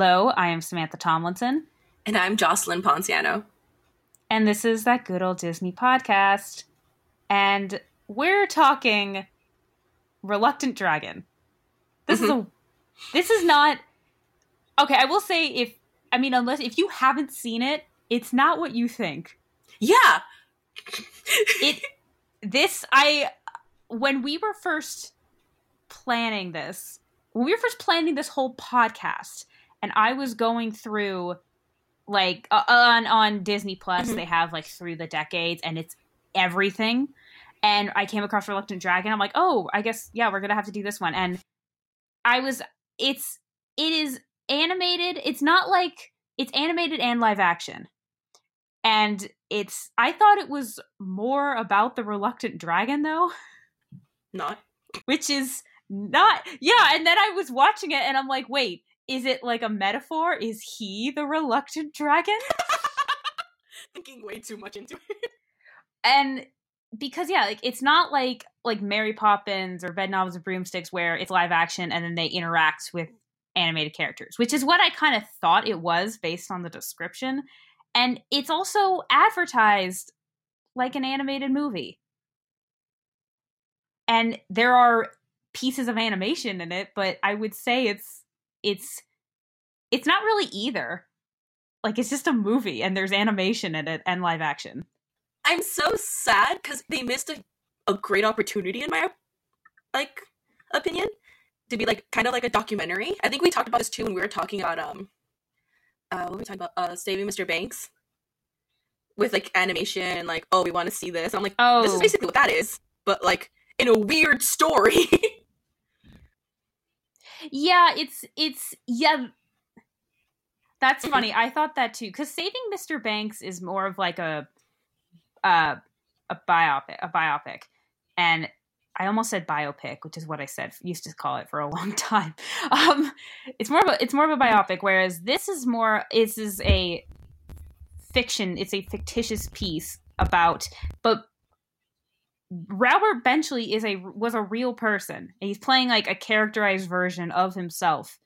Hello, I am Samantha Tomlinson. And I'm Jocelyn Ponciano. And this is that good old Disney podcast. And we're talking Reluctant Dragon. This mm-hmm. is a this is not Okay, I will say if I mean unless if you haven't seen it, it's not what you think. Yeah. it this I when we were first planning this, when we were first planning this whole podcast, and I was going through like uh, on on Disney Plus, mm-hmm. they have like through the decades, and it's everything. And I came across Reluctant Dragon. I'm like, oh, I guess yeah, we're gonna have to do this one. And I was, it's it is animated. It's not like it's animated and live action. And it's I thought it was more about the reluctant dragon though. Not. Which is not yeah, and then I was watching it and I'm like, wait, is it like a metaphor? Is he the reluctant dragon? Thinking way too much into it. And because yeah, like it's not like like Mary Poppins or Bedknobs and Broomsticks where it's live action and then they interact with animated characters, which is what I kind of thought it was based on the description. And it's also advertised like an animated movie. And there are pieces of animation in it, but I would say it's it's it's not really either. Like it's just a movie and there's animation in it and live action. I'm so sad cuz they missed a, a great opportunity in my like opinion to be like kind of like a documentary. I think we talked about this too when we were talking about um uh what were we talking about? Uh Saving Mr. Banks. With like animation and like, oh, we want to see this. I'm like, oh, this is basically what that is, but like in a weird story. yeah, it's it's yeah. That's funny. I thought that too because Saving Mr. Banks is more of like a uh, a biopic, a biopic, and I almost said biopic, which is what I said used to call it for a long time. Um, it's more of a it's more of a biopic, whereas this is more this is a fiction. It's a fictitious piece about, but Robert Benchley is a was a real person. He's playing like a characterized version of himself,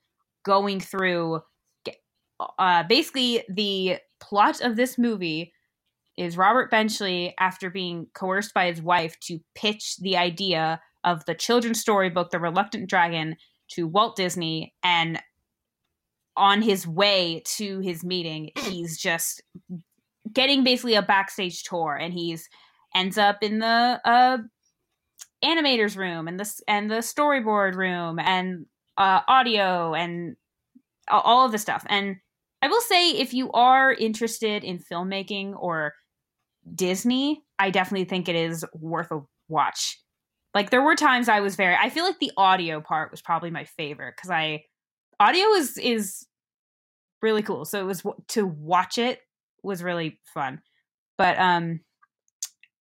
going through. Uh, basically, the plot of this movie is Robert Benchley, after being coerced by his wife to pitch the idea of the children's storybook, The Reluctant Dragon, to Walt Disney, and on his way to his meeting, he's just getting basically a backstage tour, and he's ends up in the uh, animators room and the and the storyboard room and uh, audio and all of the stuff. And I will say, if you are interested in filmmaking or Disney, I definitely think it is worth a watch. Like there were times I was very I feel like the audio part was probably my favorite cuz I audio is is really cool. So it was to watch it was really fun. But um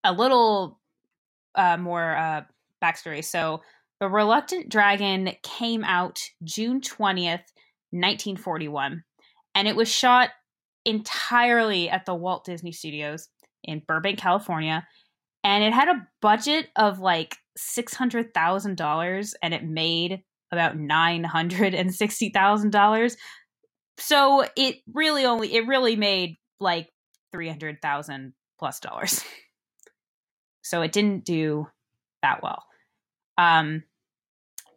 a little uh more uh backstory. So The Reluctant Dragon came out June 20th, 1941, and it was shot entirely at the Walt Disney Studios in Burbank, California. And it had a budget of like $600,000 and it made about $960,000. So it really only, it really made like 300,000 plus dollars. so it didn't do that well. Um,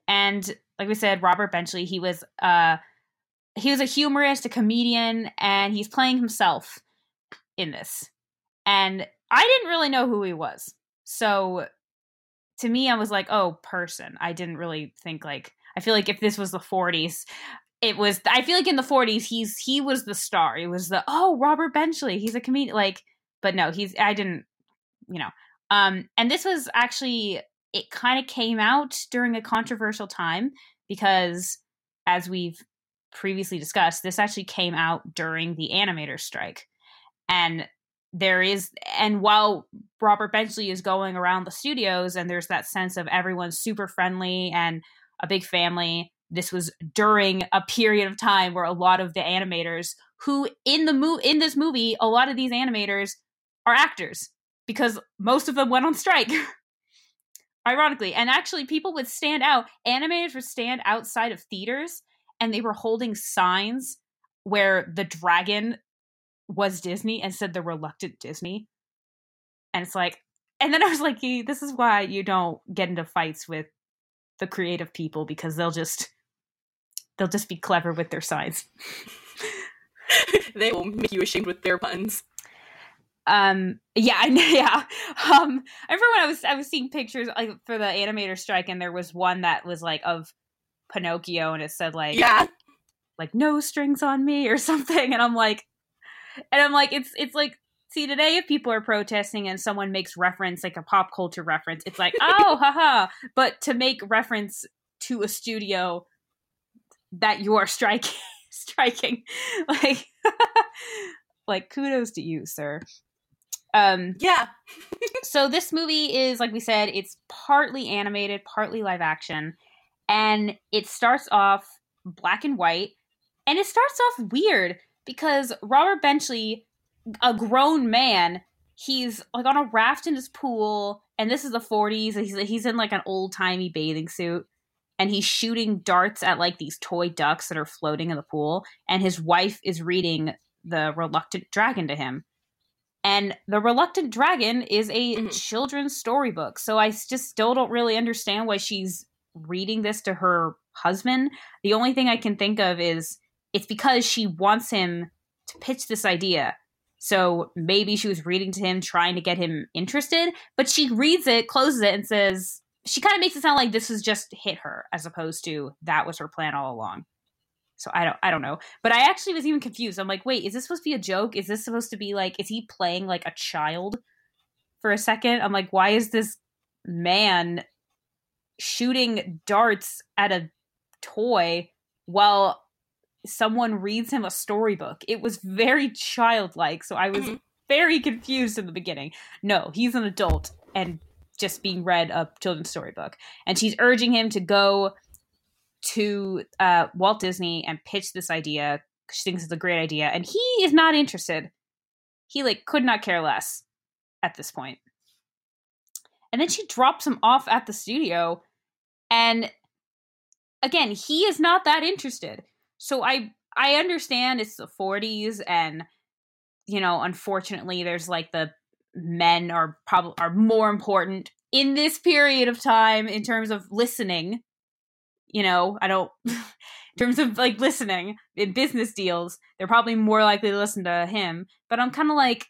and like we said, Robert Benchley, he was, uh, he was a humorist, a comedian, and he's playing himself in this. And I didn't really know who he was. So to me, I was like, oh, person. I didn't really think like, I feel like if this was the 40s, it was, I feel like in the 40s, he's, he was the star. He was the, oh, Robert Benchley. He's a comedian. Like, but no, he's, I didn't, you know. Um, and this was actually, it kind of came out during a controversial time because as we've previously discussed, this actually came out during the animator strike. And there is and while Robert Benchley is going around the studios and there's that sense of everyone's super friendly and a big family this was during a period of time where a lot of the animators who in the mo- in this movie a lot of these animators are actors because most of them went on strike ironically and actually people would stand out animators would stand outside of theaters and they were holding signs where the dragon was Disney and said the reluctant Disney. And it's like, and then I was like, this is why you don't get into fights with the creative people because they'll just they'll just be clever with their signs. they will make you ashamed with their puns. Um yeah, I yeah. Um I remember when I was I was seeing pictures like for the animator strike and there was one that was like of Pinocchio and it said like Yeah. like no strings on me or something and I'm like and I'm like it's it's like see today if people are protesting and someone makes reference like a pop culture reference it's like oh haha but to make reference to a studio that you are striking striking like like kudos to you sir um Yeah. so this movie is like we said it's partly animated partly live action and it starts off black and white and it starts off weird because robert benchley a grown man he's like on a raft in his pool and this is the 40s and he's, he's in like an old-timey bathing suit and he's shooting darts at like these toy ducks that are floating in the pool and his wife is reading the reluctant dragon to him and the reluctant dragon is a Mhm. children's storybook so I just still don't really understand why she's reading this to her husband. The only thing i can think of is it's because she wants him to pitch this idea. So maybe she was reading to him trying to get him interested but she reads it closes it and says she kind of makes it sound like this has just hit her as opposed to that was her plan all along so i don't i don't know. But i actually was even confused. I'm like wait is this supposed to be a joke? Is this supposed to be like is he playing like a child for a second? I'm like why is this man shooting darts at a toy while someone reads him a storybook? It was very childlike. So i was Mhm. very confused in the beginning. No he's an adult and just being read a children's storybook. And she's urging him to go to uh, Walt Disney and pitch this idea. She thinks it's a great idea, and he is not interested. He like could not care less at this point. And then she drops him off at the studio, and again, he is not that interested. So I I understand it's the 40s, and you know, unfortunately, there's like the men are probably are more important in this period of time in terms of listening you know i don't in terms of like listening in business deals they're probably more likely to listen to him but i'm kind of like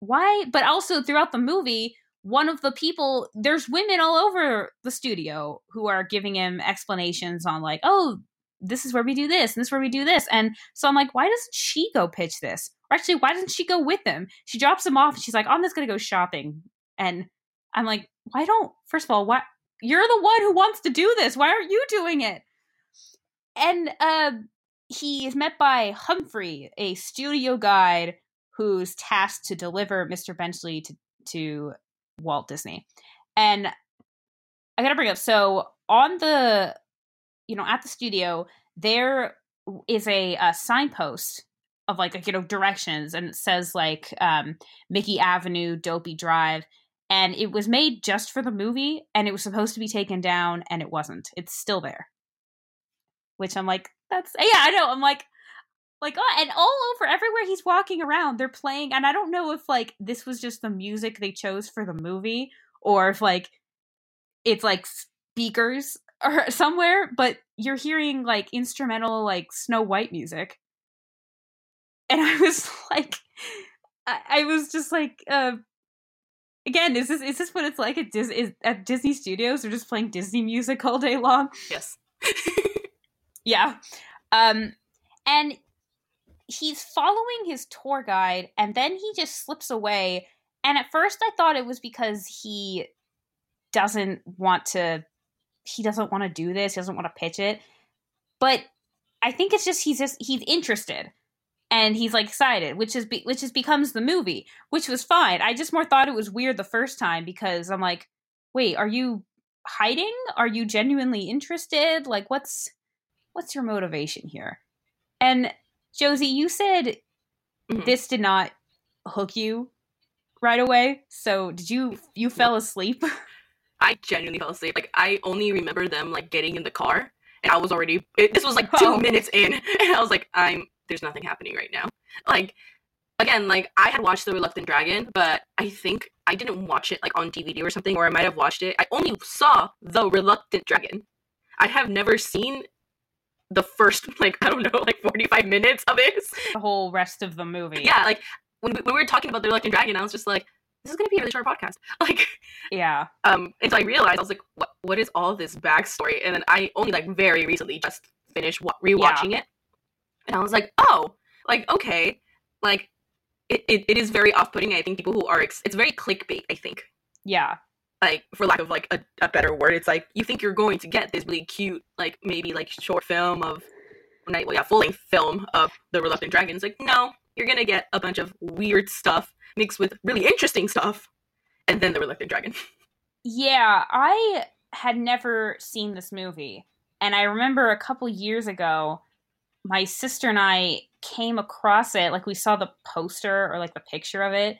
why? But also throughout the movie one of the people there's women all over the studio who are giving him explanations on like oh this is where we do this and this is where we do this and so i'm like why doesn't she go pitch this? Or actually why doesn't she go with him? She drops him off and she's like i'm just gonna go shopping and i'm like why don't first of all why you're the one who wants to do this. Why aren't you doing it? And uh he is met by humphrey a studio guide who's tasked to deliver mr benchley to to walt disney. And i gotta bring up so on the you know at the studio there is a, a signpost of like you know directions and it says like um mickey avenue dopey drive and it was made just for the movie and it was supposed to be taken down and it wasn't. It's still there. Which i'm like that's yeah i know. I'm like like oh, and all over everywhere he's walking around they're playing and i don't know if like this was just the music they chose for the movie or if like it's like speakers or somewhere but you're hearing like instrumental like snow white music. And i was like i, I was just like uh again is this is this what it's like at Dis- is, at disney studios? They're just playing disney music all day long? Yes. yeah. Um and he's following his tour guide and then he just slips away. And at first i thought it was because he doesn't want to he doesn't want to do this he doesn't want to pitch it. But i think it's just he's just he's interested and he's like excited which is be, which is becomes the movie which was fine i just more thought it was weird the first time because i'm like wait are you hiding are you genuinely interested like what's what's your motivation here and josie you said Mhm. this did not hook you right away so did you you fell asleep I genuinely fell asleep. Like I only remember them like getting in the car and I was already. It, this was like two Oh. minutes in, and I was like, I'm. There's nothing happening right now. Like, again, like I had watched The Reluctant Dragon, but I think I didn't watch it like on DVD or something, or I might have watched it. I only saw The Reluctant Dragon. I have never seen the first like I don't know like 45 minutes of it. The whole rest of the movie. Yeah, like when we, when we were talking about The Reluctant Dragon, I was just like, this is gonna be a really short podcast. Like, Yeah. um, until I realized I was like, what what is all this backstory? And then I only like very recently just finished wa- rewatching it, and I was like, oh, like okay, like it, it, it is very off putting. I think people who are ex- it's very clickbait. I think Yeah. like for lack of like a, a better word, it's like you think you're going to get this really cute like maybe like short film of well yeah full length film of the Reluctant Dragons. Like no, you're gonna get a bunch of weird stuff mixed with really interesting stuff, and then the Reluctant Dragon. Yeah, I had never seen this movie. And I remember a couple years ago, my sister and I came across it. Like, we saw the poster or like the picture of it,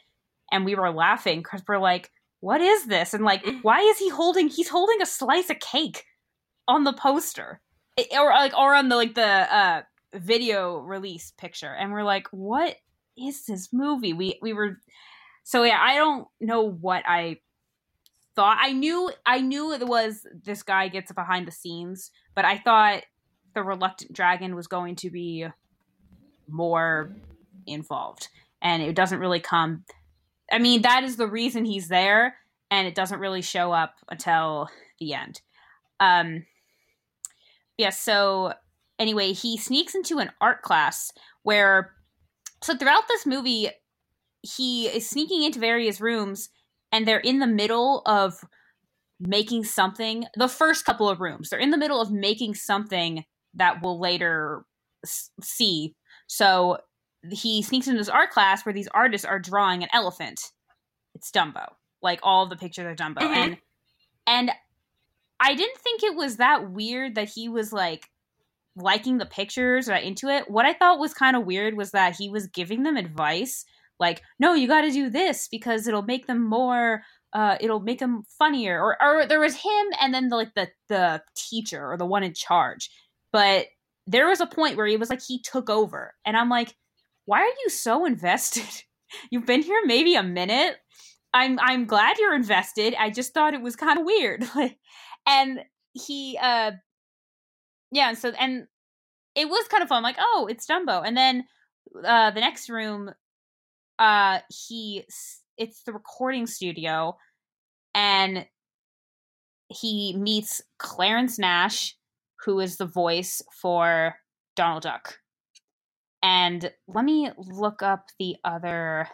and we were laughing because we're like, what is this? And like, Mhm. why is he holding, he's holding a slice of cake on the poster. It- or like, or on the like the uh video release picture. And we're like, what is this movie? We, we were, so yeah, I don't know what I thought I knew I knew it was this guy gets behind the scenes, but I thought the reluctant dragon was going to be more involved. And it doesn't really come I mean, that is the reason he's there, and it doesn't really show up until the end. Um yeah, so anyway, he sneaks into an art class where so throughout this movie he is sneaking into various rooms and they're in the middle of making something the first couple of rooms they're in the middle of making something that we'll later s- see. So he sneaks into this art class where these artists are drawing an elephant. It's dumbo. Like all of the pictures are dumbo. Mhm. and and i didn't think it was that weird that he was like liking the pictures or into it. What i thought was kind of weird was that he was giving them advice like no you got to do this because it'll make them more uh it'll make them funnier. Or or there was him and then the like the the teacher or the one in charge but there was a point where he was like he took over. And i'm like why are you so invested? You've been here maybe a minute. I'm i'm glad you're invested. I just thought it was kind of weird. And he uh yeah so and it was kind of fun. Like oh it's dumbo. And then uh the next room uh he it's the recording studio and he meets Clarence Nash who is the voice for Donald Duck and let me look up the other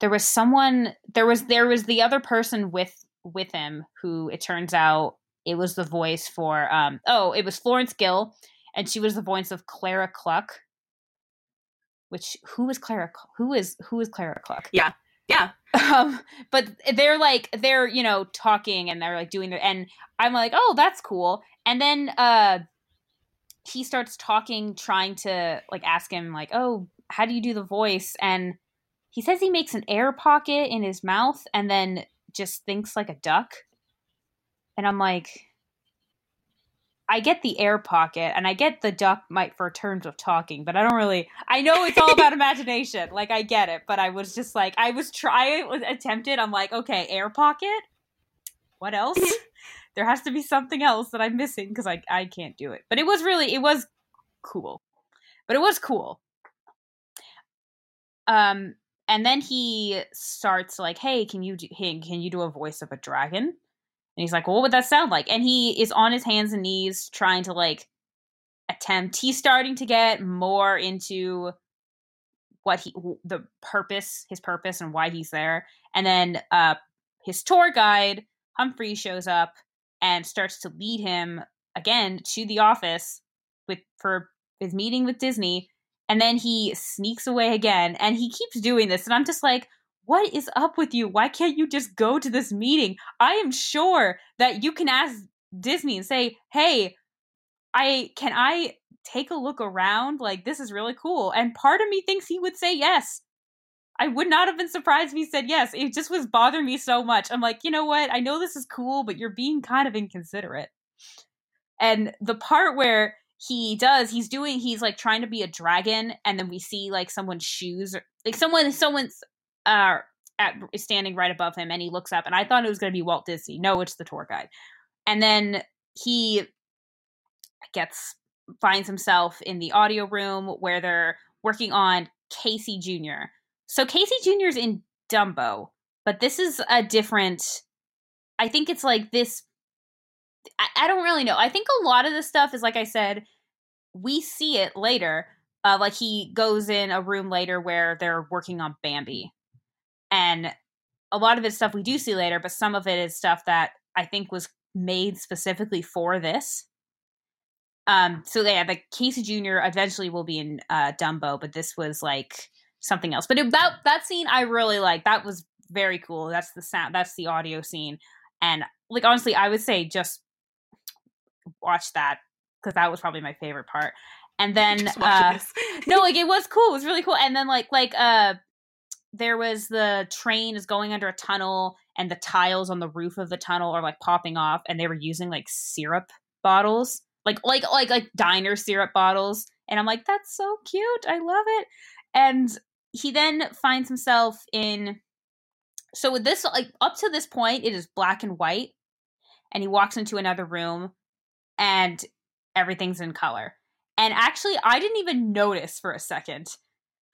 there was someone there was there was the other person with with him who it turns out it was the voice for um oh it was Florence Gill and she was the voice of Clara Cluck which who is Clara Cl- who is who is Clara Cluck Yeah. um but they're like they're you know talking and they're like doing their and i'm like oh that's cool. And then uh he starts talking trying to like ask him like oh how do you do the voice? And he says he makes an air pocket in his mouth and then just thinks like a duck. And i'm like i get the air pocket and i get the duck might for terms of talking but i don't really i know it's all about imagination like i get it but i was just like i was trying was attempted i'm like okay air pocket? What else? There has to be something else that i'm missing because i i can't do it. But it was really it was cool. But it was cool. Um and then he starts like hey can you do hey, can you do a voice of a dragon and he's like well, what would that sound like? And he is on his hands and knees trying to like attempt he's starting to get more into what he the purpose his purpose and why he's there. And then uh his tour guide humphrey shows up and starts to lead him again to the office with for his meeting with disney. And then he sneaks away again and he keeps doing this. And i'm just like what is up with you? Why can't you just go to this meeting? I am sure that you can ask disney and say hey i can i take a look around? Like this is really cool. And part of me thinks he would say yes. I would not have been surprised if he said yes. It just was bothering me so much. I'm like you know what? I know this is cool but you're being kind of inconsiderate. And the part where he does, he's doing, he's like trying to be a dragon, and then we see like someone's shoes, like someone, someone's uh at standing right above him, and he looks up, and I thought it was going to be Walt Disney. No, it's the tour guide. And then he gets finds himself in the audio room where they're working on Casey Jr. So Casey Jr. is in Dumbo, but this is a different. I think it's like this. I, I don't really know. I think a lot of this stuff is like I said, we see it later. Uh, like he goes in a room later where they're working on Bambi, and a lot of it's stuff we do see later, but some of it is stuff that I think was made specifically for this. Um, so yeah, the Casey Jr. eventually will be in uh, Dumbo, but this was like something else. But that that scene I really like. That was very cool. That's the sound. That's the audio scene. And like honestly, I would say just watch that because that was probably my favorite part. And then uh, no, like it was cool. It was really cool. And then like like uh there was the train is going under a tunnel and the tiles on the roof of the tunnel are like popping off and they were using like syrup bottles like like like like diner syrup bottles. And i'm like that's so cute. I love it. And he then finds himself in so with this like up to this point it is black and white. And he walks into another room and everything's in color. And actually i didn't even notice for a second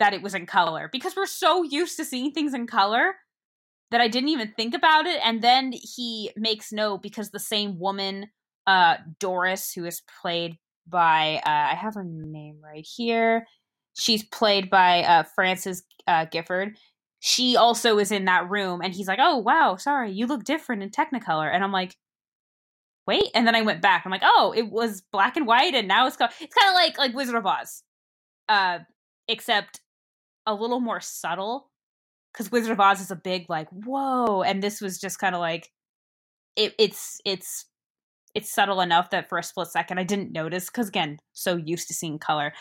that it was in color because we're so used to seeing things in color that i didn't even think about it and then he makes note because the same woman uh doris who is played by uh, i have her name right here she's played by uh, Frances uh, Gifford. She also is in that room, and he's like, "Oh wow, sorry, you look different in Technicolor," and I'm like, "Wait," and then I went back. I'm like, "Oh, it was black and white, and now it's co-. it's kind of like like Wizard of Oz, uh, except a little more subtle." Because Wizard of Oz is a big like whoa, and this was just kind of like it, it's it's it's subtle enough that for a split second I didn't notice because again, so used to seeing color.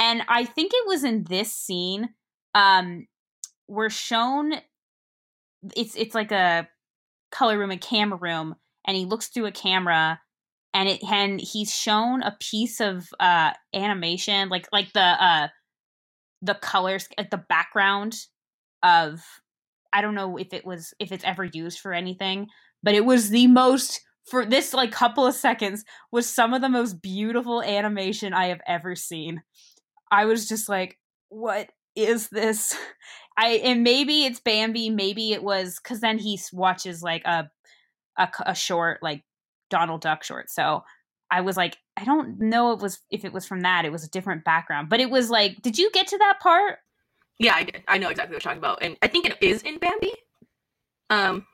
And I think it was in this scene, um, we're shown it's it's like a color room, a camera room, and he looks through a camera and it and he's shown a piece of uh animation, like like the uh the colors like the background of I don't know if it was if it's ever used for anything, but it was the most for this like couple of seconds was some of the most beautiful animation I have ever seen. I was just like, what is this? I and maybe it's Bambi, maybe it was because then he watches like a, a a short like Donald Duck short. So I was like, I don't know it was if it was from that. It was a different background, but it was like, did you get to that part? Yeah, I did. I know exactly what you're talking about, and I think it is in Bambi. Um,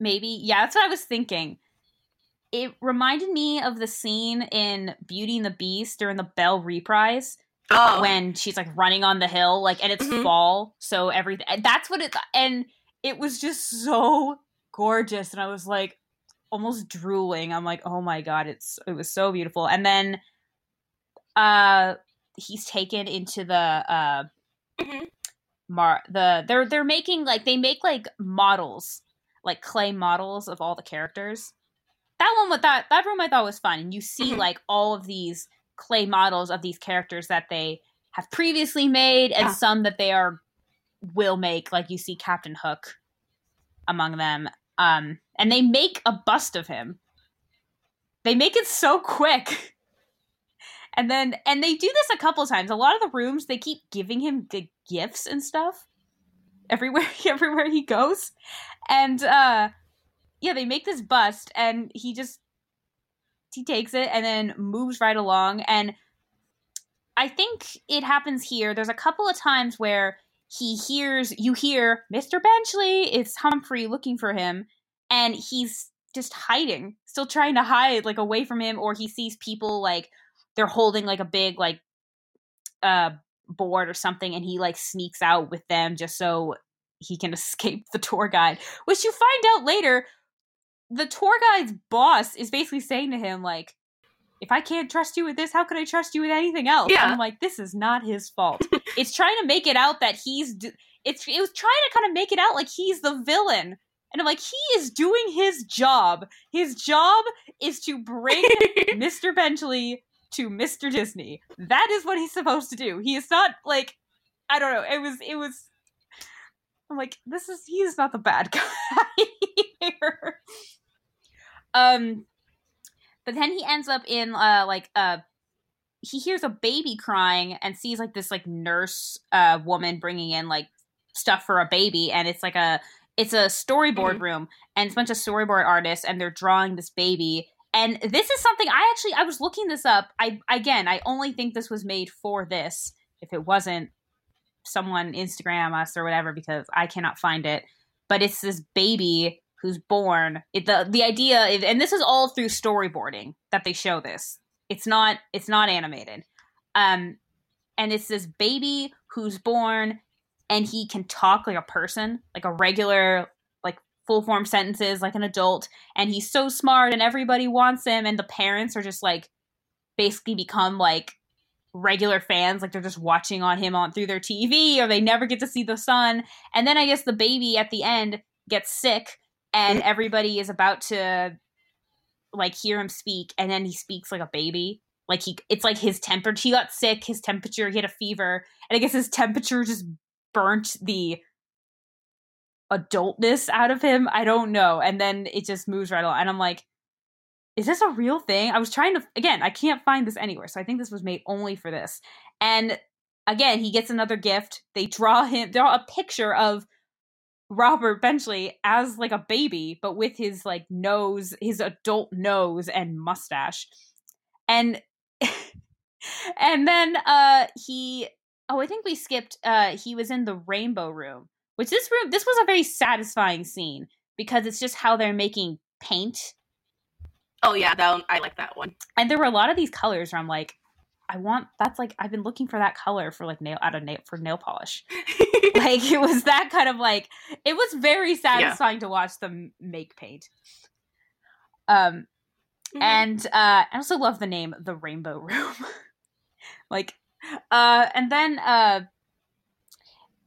maybe. Yeah, that's what I was thinking. It reminded me of the scene in Beauty and the Beast during the Belle reprise oh. when she's like running on the hill, like, and it's mm-hmm. fall, so everything. That's what it. And it was just so gorgeous, and I was like almost drooling. I'm like, oh my god, it's it was so beautiful. And then, uh, he's taken into the uh, mm-hmm. mar the they're they're making like they make like models like clay models of all the characters. That one with that that room I thought was fun, and you see mm-hmm. like all of these clay models of these characters that they have previously made and yeah. some that they are will make like you see captain hook among them um and they make a bust of him they make it so quick and then and they do this a couple times a lot of the rooms they keep giving him the gifts and stuff everywhere everywhere he goes and uh yeah they make this bust and he just he takes it and then moves right along. And I think it happens here. There's a couple of times where he hears, you hear Mr. Benchley. It's Humphrey looking for him, and he's just hiding, still trying to hide like away from him. Or he sees people like they're holding like a big like uh board or something, and he like sneaks out with them just so he can escape the tour guide, which you find out later the tour guide's boss is basically saying to him like if I can't trust you with this, how could I trust you with anything else? Yeah. And I'm like, this is not his fault. it's trying to make it out that he's. it's it was trying to kind of make it out like he's the villain And I'm like, he is doing his job. His job is to bring Mr. Benchley to Mr. Disney. That is what he's supposed to do. He is not like I don't know. It was it was I'm like, this is he is not the bad guy here. Um but then he ends up in uh like uh he hears a baby crying and sees like this like nurse uh woman bringing in like stuff for a baby and it's like a it's a storyboard Mhm. room and it's a bunch of storyboard artists and they're drawing this baby and this is something i actually i was looking this up. I again i only think this was made for this. If it wasn't someone instagram us or whatever because i cannot find it. But it's this baby who's born it, the the idea is, and this is all through storyboarding that they show this. It's not it's not animated. Um and it's this baby who's born and he can talk like a person like a regular like full form sentences like an adult. And he's so smart and everybody wants him. And the parents are just like basically become like regular fans. Like they're just watching on him on through their TV or they never get to see the sun. And then I guess the baby at the end gets sick and everybody is about to like hear him speak and then he speaks like a baby like he it's like his temper he got sick his temperature he had a fever and I guess his temperature just burnt the adultness out of him. I don't know. And then it just moves right along. And I'm like, is this a real thing? I was trying to again, I can't find this anywhere. So I think this was made only for this. And again, he gets another gift. They draw him draw a picture of Robert Benchley as like a baby, but with his like nose, his adult nose and mustache. And and then uh he oh, I think we skipped uh he was in the rainbow room. Which this room this was a very satisfying scene because it's just how they're making paint. Oh yeah, that one, I like that one. And there were a lot of these colors where I'm like, I want that's like I've been looking for that color for like nail out of nail for nail polish. like it was that kind of like it was very satisfying to watch them make paint. Um Mhm. and uh I also love the name the Rainbow Room. like uh and then uh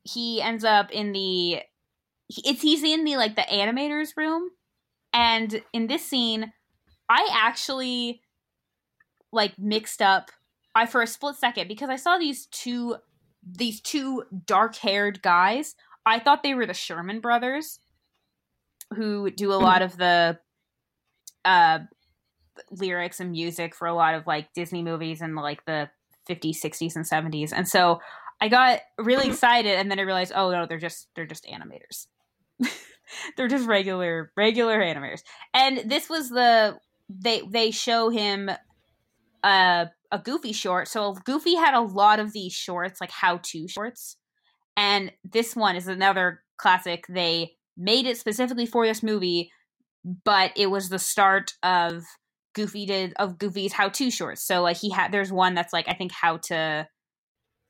he ends up in the it's he's in the like the animators room and in this scene I actually like mixed up I for a split second because I saw these two these two dark-haired guys. I thought they were the Sherman brothers who do a lot of the uh lyrics and music for a lot of like Disney movies and like the 50s, 60s and 70s. And so I got really excited and then I realized, oh no, they're just they're just animators. they're just regular regular animators. And this was the they they show him uh a Goofy short. So Goofy had a lot of these shorts, like how to shorts. And this one is another classic. They made it specifically for this movie, but it was the start of Goofy did of Goofy's how to shorts. So like he had there's one that's like I think how to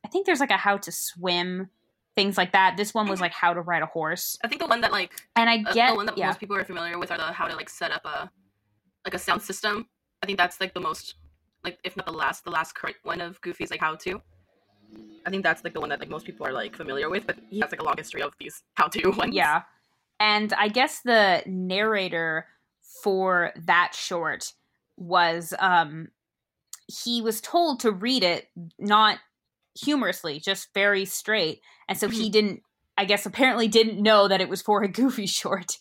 I think there's like a how to swim, things like that. This one was like how to ride a horse. I think the one that like And I uh, get the one that yeah. most people are familiar with are the how to like set up a like a sound system. I think that's like the most like if not the last the last current one of Goofy's like how to. I think that's like the one that like most people are like familiar with, but he has like a long history of these how to ones. Yeah. And I guess the narrator for that short was um he was told to read it not humorously, just very straight. And so he didn't I guess apparently didn't know that it was for a goofy short.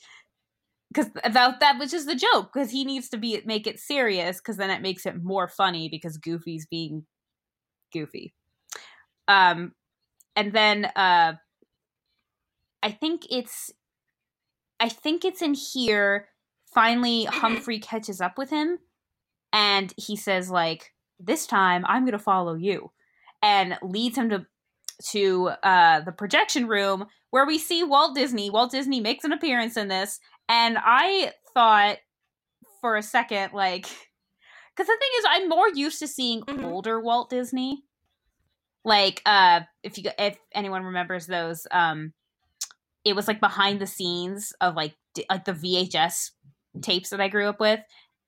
Cuz about that which is the joke cuz he needs to be make it serious cuz then it makes it more funny because Goofy's being goofy. Um and then uh I think it's I think it's in here finally Humphrey catches up with him and he says like this time I'm going to follow you and leads him to to uh the projection room where we see Walt Disney. Walt Disney makes an appearance in this and I thought for a second like cuz the thing is I'm more used to seeing Mhm. older Walt Disney. Like uh if you if anyone remembers those um it was like behind the scenes of like d- like the VHS tapes that I grew up with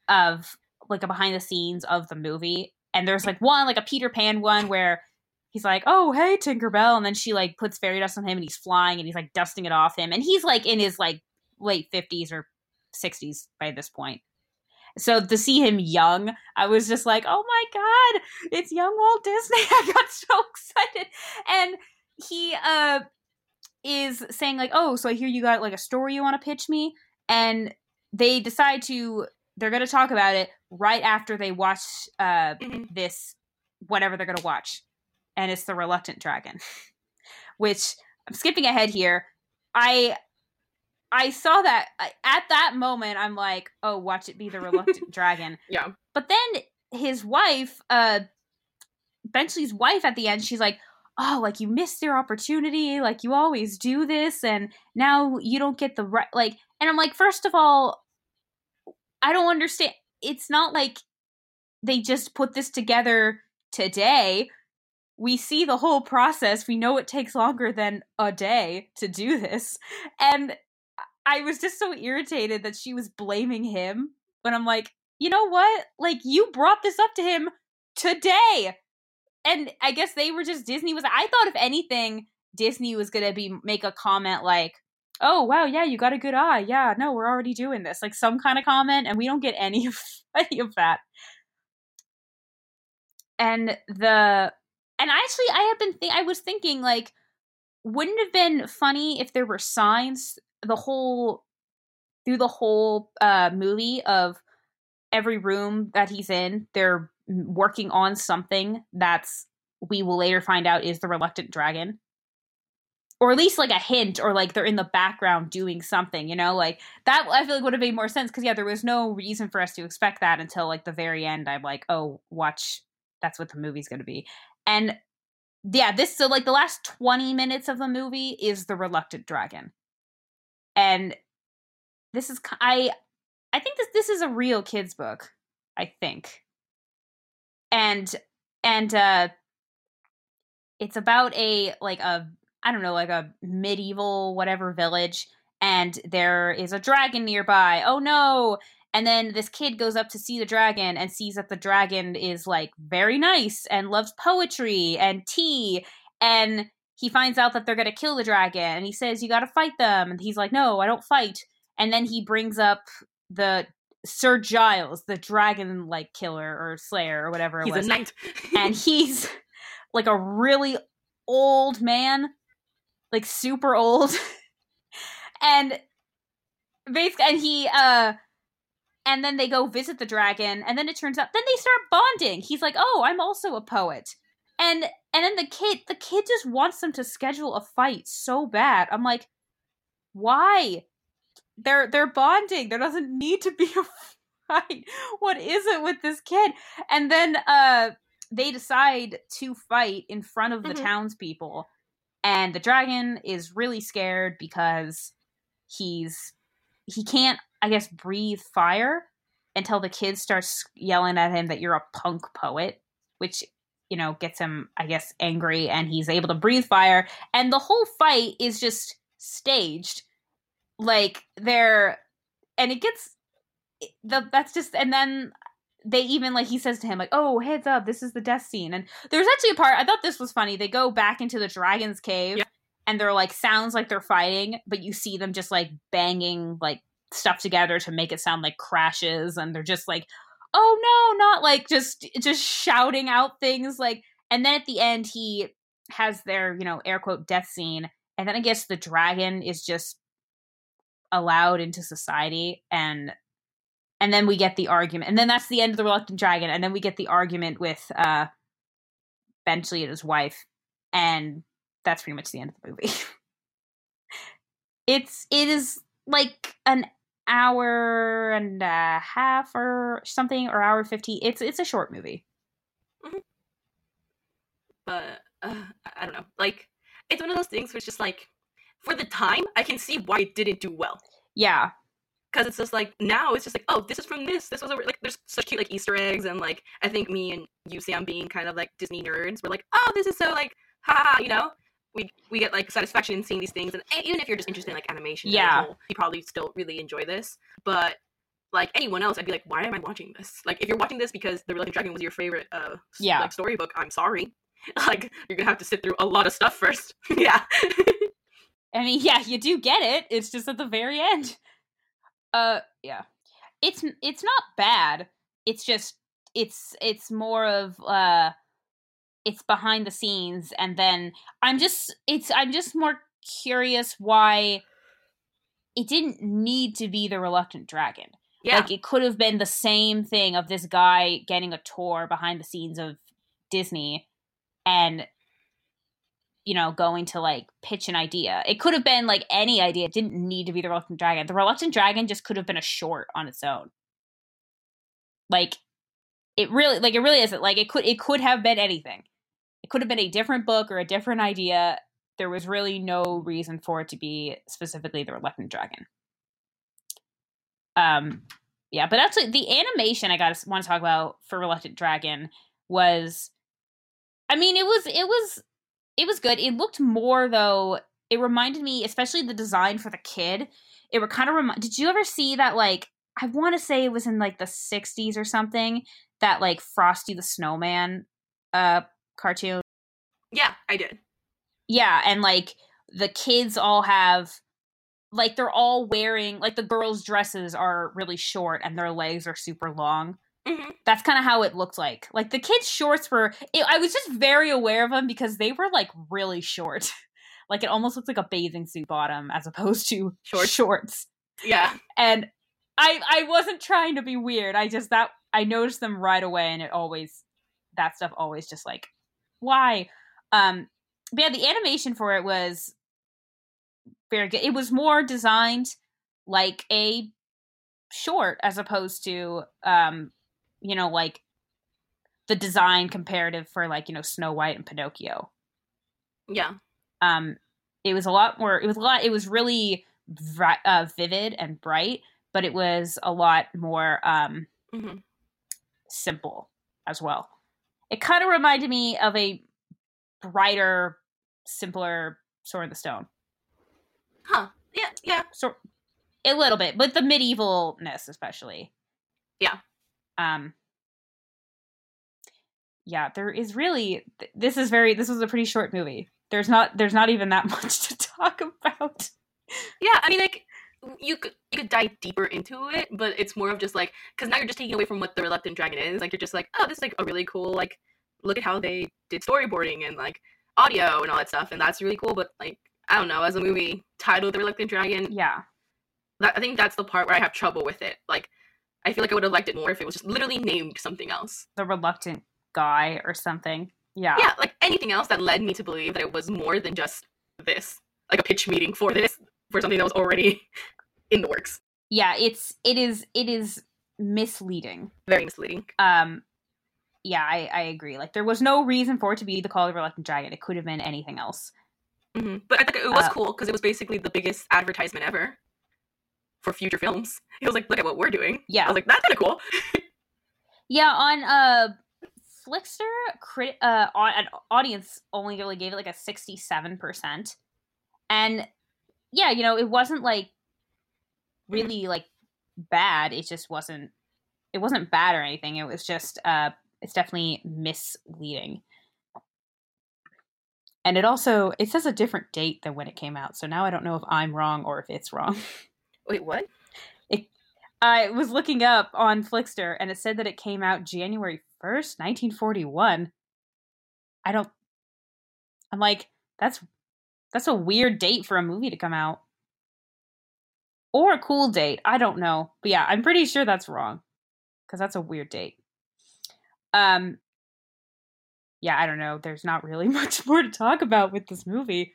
of like a behind the scenes of the movie. And there's like one like a Peter Pan one where he's like, "Oh, hey Tinkerbell," and then she like puts fairy dust on him and he's flying and he's like dusting it off him and he's like in his like late 50s or 60s by this point. So to see him young, I was just like, "Oh my god, it's young Walt Disney." I got so excited. And he uh is saying like, "Oh, so I hear you got like a story you want to pitch me?" And they decide to they're going to talk about it right after they watch uh Mhm. this whatever they're going to watch. And it's The Reluctant Dragon. Which I'm skipping ahead here. I I saw that at that moment I'm like, "Oh, watch it be The Reluctant Dragon." Yeah. But then his wife, uh Benchley's wife at the end, she's like, Oh, like you missed your opportunity, like you always do this, and now you don't get the right like and I'm like, first of all, I don't understand it's not like they just put this together today. We see the whole process. We know it takes longer than a day to do this. And I was just so irritated that she was blaming him when I'm like, you know what? Like you brought this up to him today. And I guess they were just Disney was I thought if anything Disney was going to be make a comment like, "Oh, wow, yeah, you got a good eye. Yeah, no, we're already doing this." Like some kind of comment and we don't get any of any of that. And the and actually I have been I was thinking like wouldn't have been funny if there were signs the whole through the whole uh movie of every room that he's in they're working on something that's we will later find out is the reluctant dragon. Or at least like a hint or like they're in the background doing something you know? Like that i feel like would have made more sense because yeah there was no reason for us to expect that until like the very end. I'm like oh watch that's what the movie's going to be. And yeah this so like the last 20 minutes of the movie is the reluctant dragon and this is i i think this this is a real kids book i think. And and uh it's about a like a i don't know like a medieval whatever village and there is a dragon nearby oh no! And then this kid goes up to see the dragon and sees that the dragon is like very nice and loves poetry and tea and he finds out that they're going to kill the dragon and he says you got to fight them and he's like no i don't fight and then he brings up the sir giles the dragon like killer or slayer or whatever it He's was a knight. and he's like a really old man, like super old. and basically and he uh and then they go visit the dragon and then it turns out then they start bonding. He's like, "Oh, I'm also a poet." And and then the kid the kid just wants them to schedule a fight so bad. I'm like, "Why?" They're they're bonding. There doesn't need to be a fight. What is it with this kid? And then uh they decide to fight in front of the Mhm. townspeople, and the dragon is really scared because he's he can't, I guess, breathe fire until the kid starts yelling at him that you're a punk poet, which you know gets him, I guess, angry, and he's able to breathe fire, and the whole fight is just staged, like they're, and it gets the that's just and then they even like he says to him like oh heads up this is the death scene. And there's actually a part i thought this was funny they go back into the dragon's cave Yeah. and they're like sounds like they're fighting but you see them just like banging like stuff together to make it sound like crashes and they're just like oh no not like just just shouting out things like and then at the end he has their you know air quote death scene and then i guess the dragon is just allowed into society and and then we get the argument and then that's the end of the reluctant dragon and then we get the argument with uh benchley and his wife and that's pretty much the end of the movie. It's it is like an hour and a half or something or hour 50 it's it's a short movie but uh, I- don't know. Like, it's one of those things which it's just like, for the time, I can see why it didn't do well. yeah Because it's just like, now it's just like, oh, this is from this. This was a, like, there's such cute, like, Easter eggs. And, like, I think me and you, Sam, being kind of like Disney nerds, we're like, oh, this is so, like, ha, you know? We, we get like satisfaction in seeing these things, and even if you're just interested in like animation, Yeah. whole, you probably still really enjoy this. But like anyone else, I'd be like, why am I watching this? Like, if you're watching this because The Reluctant Dragon was your favorite, uh, Yeah. like storybook, I'm sorry. like, you're gonna have to sit through a lot of stuff first. yeah. I mean, yeah, you do get it. It's just at the very end. Uh, yeah, it's it's not bad. It's just it's it's more of uh, it's behind the scenes, and then I'm just it's I'm just more curious why it didn't need to be the reluctant dragon. Yeah. Like it could have been the same thing of this guy getting a tour behind the scenes of Disney and you know going to like pitch an idea. It could have been like any idea. It didn't need to be the reluctant dragon. The reluctant dragon just could have been a short on its own. Like it really like it really isn't like it could it could have been anything. It could have been a different book or a different idea. There was really no reason for it to be specifically the reluctant dragon. Um, yeah, but actually, the animation I got want to talk about for Reluctant Dragon was, I mean, it was it was it was good. It looked more though. It reminded me, especially the design for the kid. It were kind of remind. Did you ever see that? Like, I want to say it was in like the '60s or something. That like Frosty the Snowman, uh, cartoon. Yeah, I did. Yeah, and like the kids all have like they're all wearing like the girls' dresses are really short and their legs are super long. Mm-hmm. That's kind of how it looked like. Like the kids' shorts were. It, I was just very aware of them because they were like really short. like it almost looked like a bathing suit bottom as opposed to short shorts. Yeah. And I I wasn't trying to be weird. I just that I noticed them right away, and it always that stuff always just like why. Um, but yeah, the animation for it was very good. It was more designed like a short as opposed to um you know like the design comparative for like you know Snow White and Pinocchio. Yeah. Um it was a lot more it was a lot it was really vi- uh, vivid and bright, but it was a lot more um hmm simple as well. It kind of reminded me of a brighter, simpler Sword in the Stone. Huh. Yeah. Yeah. So a little bit, but the medievalness especially. Yeah. Um Yeah, there is really this is very this was a pretty short movie. There's not there's not even that much to talk about. Yeah. I mean, like you could you could dive deeper into it, but it's more of just like because now you're just taking away from what the reluctant dragon is. Like you're just like, oh, this is like a really cool like look at how they did storyboarding and like audio and all that stuff, and that's really cool. But like I don't know, as a movie titled The Reluctant Dragon, Yeah. that, I think that's the part where I have trouble with it. Like I feel like I would have liked it more if it was just literally named something else. The reluctant guy or something. Yeah. Yeah, like anything else that led me to believe that it was more than just this, like a pitch meeting for this for something that was already in the works. Yeah, it's it is it is misleading. Very misleading. Um yeah, I, I agree. Like there was no reason for it to be the Call of the Reluctant Dragon. It could have been anything else. hmm But I think it was Uh, cool because it was basically the biggest advertisement ever for future films. He was like, "Look at what we're doing." Yeah. I was like, "That's kind of cool." Yeah, on uh Flixster, crit uh au- an audience only really gave it like a sixty-seven percent, and yeah, you know, it wasn't like really like bad. It just wasn't. It wasn't bad or anything. It was just uh, it's definitely misleading. And it also it says a different date than when it came out, so now I don't know if I'm wrong or if it's wrong. Wait, what? I was looking up on Flixster and it said that it came out January 1st, 1941. I don't I'm like that's that's a weird date for a movie to come out. Or a cool date. I don't know. But yeah, I'm pretty sure that's wrong cuz that's a weird date. Um yeah, I don't know. There's not really much more to talk about with this movie.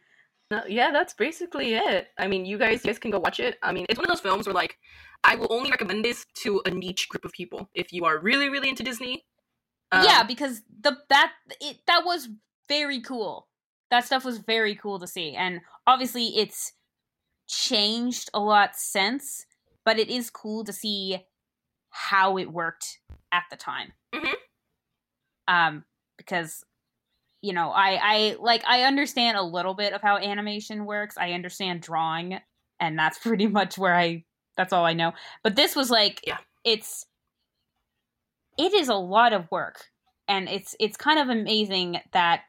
No, yeah, that's basically it. I mean, you guys, you guys can go watch it. I mean, it's one of those films where like I will only recommend this to a niche group of people. If you are really, really into Disney, um, yeah, because the that it that was very cool. That stuff was very cool to see, and obviously it's changed a lot since, but it is cool to see how it worked at the time. Mhm. Um, because you know, I I like I understand a little bit of how animation works. I understand drawing, and that's pretty much where I that's all I know. But this was like, Yeah. it's it is a lot of work and it's it's kind of amazing that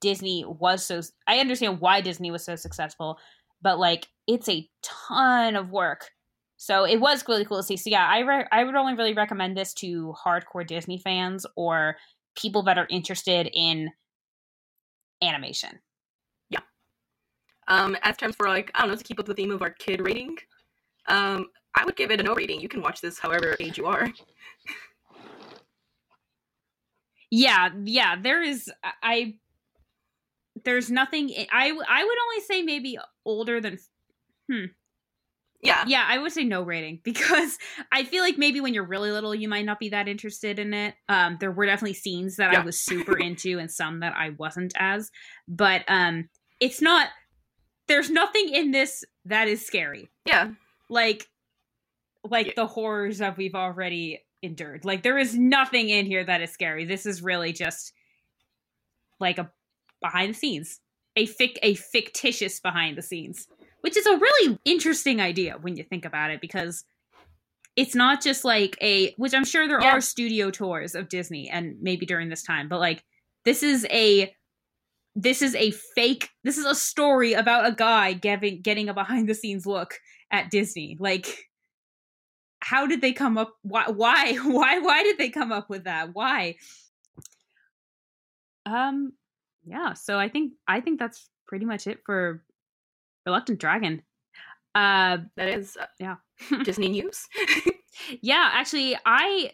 disney was so i understand why disney was so successful but like it's a ton of work. So it was really cool to see. So yeah, I re- I would only really recommend this to hardcore Disney fans or people that are interested in animation. Yeah. Um, as terms for like I don't know to keep up the theme of our kid rating, um, I would give it a no rating. You can watch this however age you are. Yeah, yeah. There is I. There's nothing. I I would only say maybe older than. Hmm. Yeah. Yeah, I would say no rating because I feel like maybe when you're really little, you might not be that interested in it. Um, there were definitely scenes that Yeah. I was super into and some that I wasn't as, but um, it's not. There's nothing in this that is scary. Yeah. Like, like Yeah. the horrors that we've already endured. Like there is nothing in here that is scary. This is really just like a behind the scenes, a fic a fictitious behind the scenes, which is a really interesting idea when you think about it because it's not just like a which I'm sure there Yeah. are studio tours of Disney and maybe during this time, but like this is a this is a fake this is a story about a guy getting getting a behind the scenes look at Disney. Like how did they come up why why why why did they come up with that? Why? Um yeah, so I think I think that's pretty much it for Reluctant Dragon. Uh That is uh, Yeah. Disney news. yeah, actually I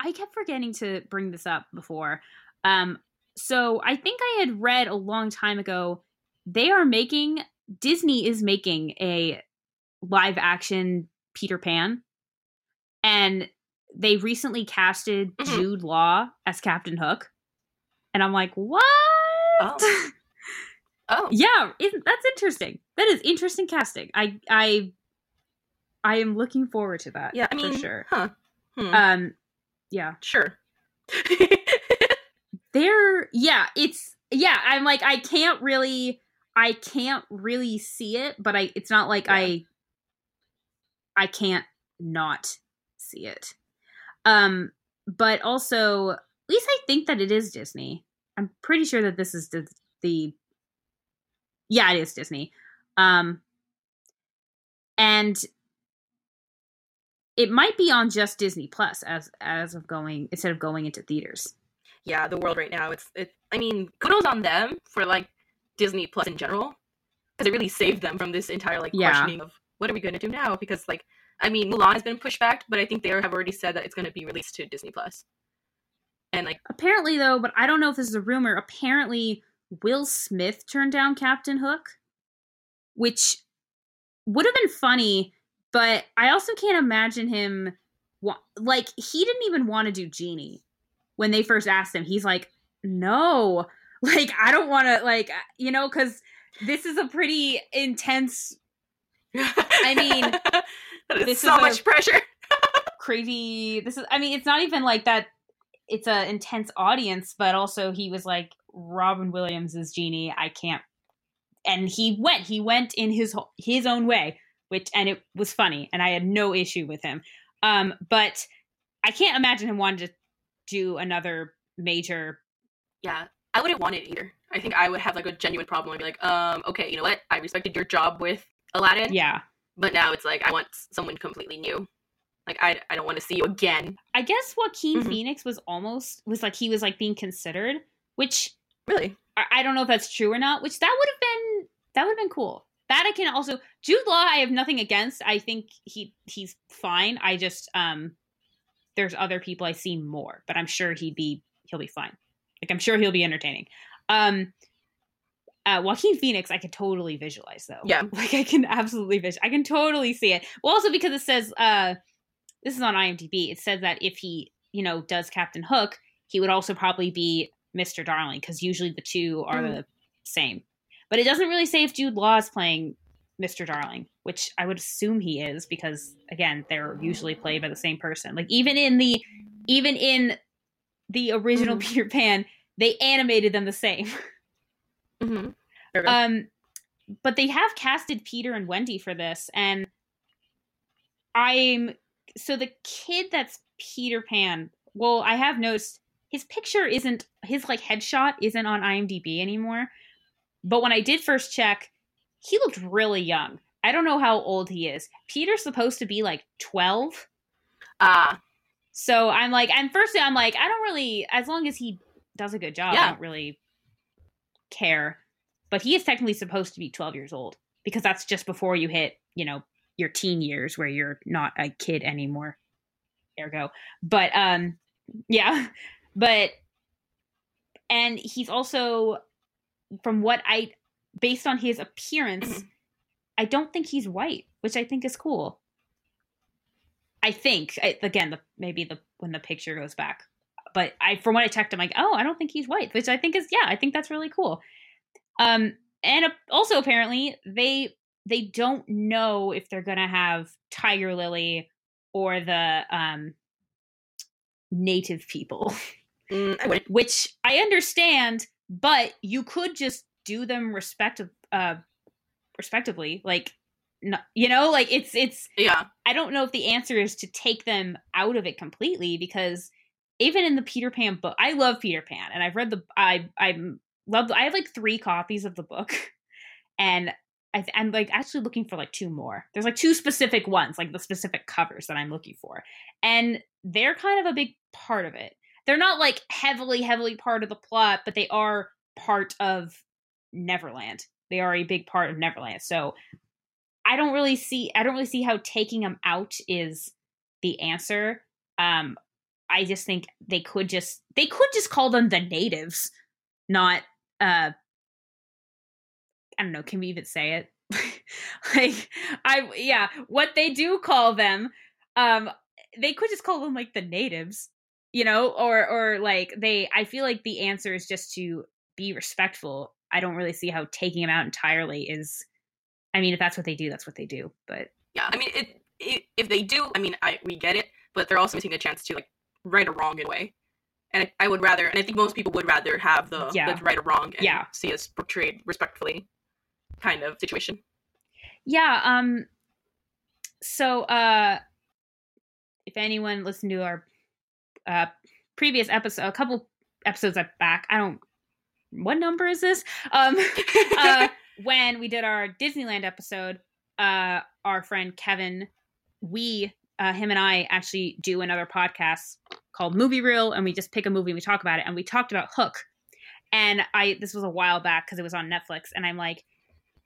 I kept forgetting to bring this up before. Um so I think I had read a long time ago they are making Disney is making a live action Peter Pan and they recently casted Mhm. Jude Law as Captain Hook. And I'm like, "What?" Oh. oh. yeah, isn't, that's interesting. That is interesting casting. I I I am looking forward to that. Yeah. I mean, for sure. Huh. Hmm. Um, yeah, sure. there. Yeah, it's yeah. I'm like I can't really, I can't really see it, but I. It's not like Yeah. I. I can't not see it. Um, but also, at least I think that it is Disney. I'm pretty sure that this is the the. Yeah, it is Disney. Um, and it might be on just Disney Plus as as of going instead of going into theaters. yeah, the world right now. It's it. I mean, kudos on them for like Disney Plus in general, because it really saved them from this entire like Yeah. questioning of what are we going to do now? Because like, I mean, Mulan has been pushed back, but I think they have already said that it's going to be released to Disney Plus. And like, Apparently, though, but I don't know if this is a rumor. Apparently, Will Smith turned down Captain Hook, which would have been funny, but I also can't imagine him. Wa- like, he didn't even want to do Genie when they first asked him. He's like, no, like, I don't want to, like, uh, you know, because this is a pretty intense, I mean, this so is a- much pressure. crazy. This is, I mean, it's not even like that. It's a intense audience, but also he was like Robin Williams is Genie. I can't, and he went. He went in his his own way, which and it was funny, and I had no issue with him. Um, but I can't imagine him wanting to do another major. Yeah, I wouldn't want it either. I think I would have like a genuine problem. I'd be like, um, okay, you know what? I respected your job with Aladdin, Yeah, but now it's like I want someone completely new. Like I, I don't want to see you again. I guess Joaquin Mhm. Phoenix was almost was like he was like being considered, which Really? I, I don't know if that's true or not, which that would have been that would have been cool. That I can also Jude Law I have nothing against. I think he he's fine. I just um there's other people I see more, but I'm sure he'd be he'll be fine. Like I'm sure he'll be entertaining. Um uh Joaquin Phoenix I could totally visualize though. Yeah. Like I can absolutely visualize. I can totally see it. Well also because it says uh this is on IMDb. It says that if he, you know, does Captain Hook, he would also probably be Mr. Darling because usually the two are Mm. the same. But it doesn't really say if Jude Law is playing Mr. Darling, which I would assume he is because again, they're usually played by the same person. Like even in the even in the original Mhm. Peter Pan, they animated them the same. Mm-hmm. Um, but they have casted Peter and Wendy for this, and I'm so the kid that's Peter Pan. Well, I have noticed his picture isn't his like headshot isn't on IMDb anymore. But when I did first check, he looked really young. I don't know how old he is. Peter's supposed to be like 12. Ah, So I'm like, and firstly, I'm like, I don't really, as long as he does a good job, I don't really care. But he is technically supposed to be 12 years old because that's just before you hit, you know, your teen years where you're not a kid anymore. Ergo. But, um, yeah. But, and he's also, from what I, based on his appearance. I don't think he's white, which I think is cool. I think again, the, maybe the when the picture goes back, but I from what I checked, I'm like, oh, I don't think he's white, which I think is yeah, I think that's really cool. Um, and also apparently they they don't know if they're gonna have Tiger Lily or the um native people, mm, I which I understand, but you could just do them respect uh respectively, like. No, you know, like it's it's Yeah, I don't know if the answer is to take them out of it completely because even in the Peter Pan book, I love Peter Pan and I've read the I I love I have like three copies of the book. And I, I'm like actually looking for like two more. There's like two specific ones, like the specific covers that I'm looking for, and they're kind of a big part of it. They're not like heavily heavily part of the plot, but they are part of Neverland. They are a big part of Neverland. So I don't really see I don't really see how taking them out is the answer. Um I just think they could just they could just call them the natives, not uh I don't know, can we even say it? like I yeah, what they do call them um they could just call them like the natives, you know, or or like they I feel like the answer is just to be respectful. I don't really see how taking them out entirely is I mean, if that's what they do, that's what they do. But yeah. I mean, it, it if they do, I mean, I we get it, but they're also missing a chance to like right or wrong in a way. And I, I would rather, and I think most people would rather have the, Yeah. the right or wrong and Yeah. see us portrayed respectfully kind of situation. yeah, um so uh if anyone listened to our uh previous episode a couple episodes back, I don't what number is this? Um uh when we did our Disneyland episode, uh our friend Kevin, we uh him and I actually do another podcast called Movie Reel and we just pick a movie and we talk about it and we talked about Hook. And I this was a while back because it was on Netflix and I'm like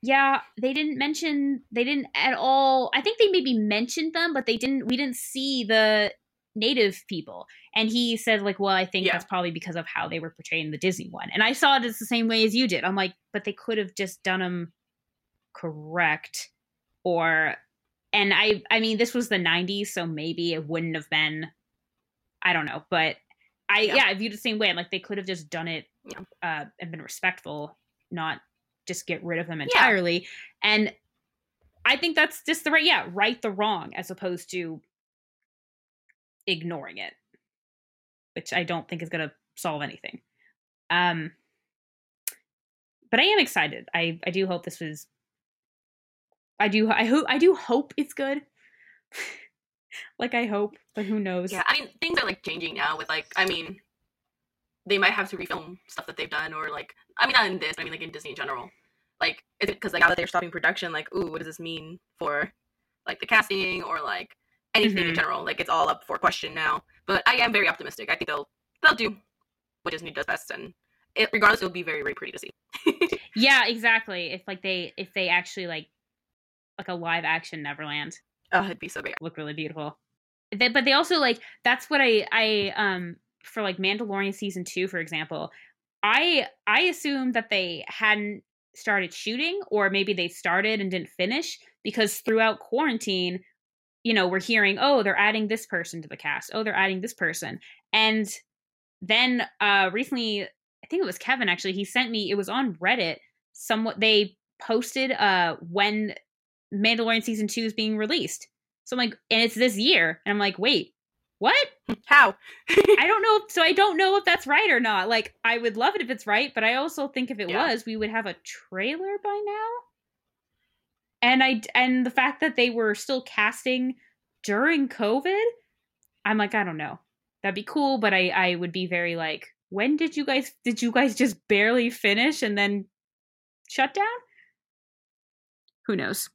yeah, they didn't mention they didn't at all. I think they maybe mentioned them, but they didn't we didn't see the native people. And he said like, "Well, I think Yeah. that's probably because of how they were portrayed in the Disney one." And I saw it as the same way as you did. I'm like, "But they could have just done them correct or and I I mean, this was the 90s, so maybe it wouldn't have been I don't know, but I yeah, Yeah. I viewed it the same way. I'm like they could have just done it uh and been respectful, not just get rid of them entirely. And I think that's just the right, yeah, right the wrong as opposed to ignoring it, which I don't think is going to solve anything. Um, but I am excited. I I do hope this was. I do. I hope. I do hope it's good. like I hope, but who knows? Yeah, I mean, things are like changing now with like, I mean, they might have to refilm stuff that they've done, or like, I mean, not in this, but I mean, like in Disney in general. Like, is it because like now that they're stopping production, like, ooh, what does this mean for like the casting or like anything Mhm. in general? Like, it's all up for question now. But I am very optimistic. I think they'll they'll do what Disney does best, and it, regardless, it'll be very very pretty to see. Yeah, exactly. If like they if they actually like like a live action Neverland Oh, it'd be so great. look really beautiful. They, but they also like that's what I I um for like Mandalorian season 2 for example, I I assumed that they hadn't started shooting or maybe they started and didn't finish because throughout quarantine, you know, we're hearing, "Oh, they're adding this person to the cast. Oh, they're adding this person." And then uh recently I think it was Kevin actually, he sent me it was on Reddit somewhat they posted uh when Mandalorian season 2 is being released. So I'm like and it's this year. And I'm like, "Wait, what?" How? I don't know. So I don't know if that's right or not. Like, I would love it if it's right, but I also think if it Yeah. was, we would have a trailer by now. And I and the fact that they were still casting during COVID, I'm like, I don't know. That'd be cool, but I I would be very like, when did you guys did you guys just barely finish and then shut down? who knows?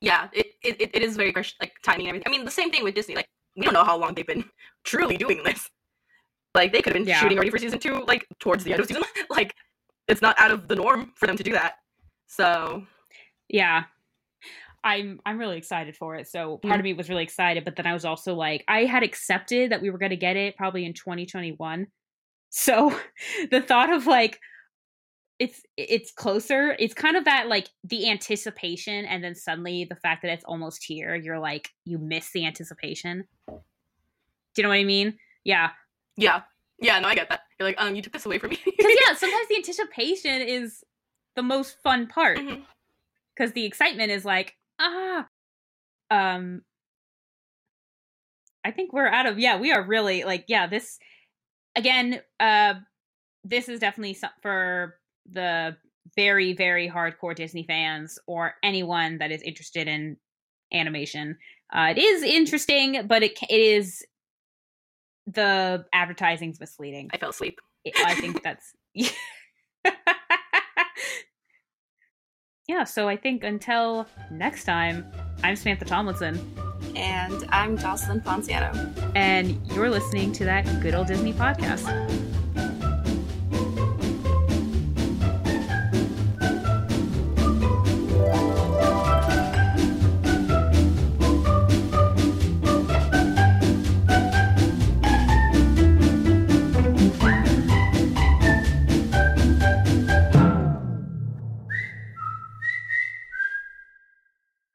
Yeah, it, it, it is very like timing. I mean, the same thing with Disney. Like, we don't know how long they've been truly doing this. Like, they could have been Yeah. shooting already for season two, like, towards the end of season. like, it's not out of the norm for them to do that. So, Yeah. I'm I'm really excited for it. So part of mm. me was really excited, but then I was also like I had accepted that we were going to get it probably in 2021. So the thought of like it's it's closer, it's kind of that like the anticipation and then suddenly the fact that it's almost here, you're like you miss the anticipation. Do you know what I mean? Yeah. yeah. Yeah, no, I get that. You're like, um, you took this away from me. Cuz yeah, sometimes the anticipation is the most fun part. Mhm. because the excitement is like ah um i think we're out of yeah we are really like yeah this again uh this is definitely for the very very hardcore disney fans or anyone that is interested in animation uh it is interesting but it it is the advertising's misleading I fell asleep. I think that's yeah. So I think until next time, I'm Samantha Tomlinson, And I'm Jocelyn Ponciano. and you're listening to that good old Disney podcast.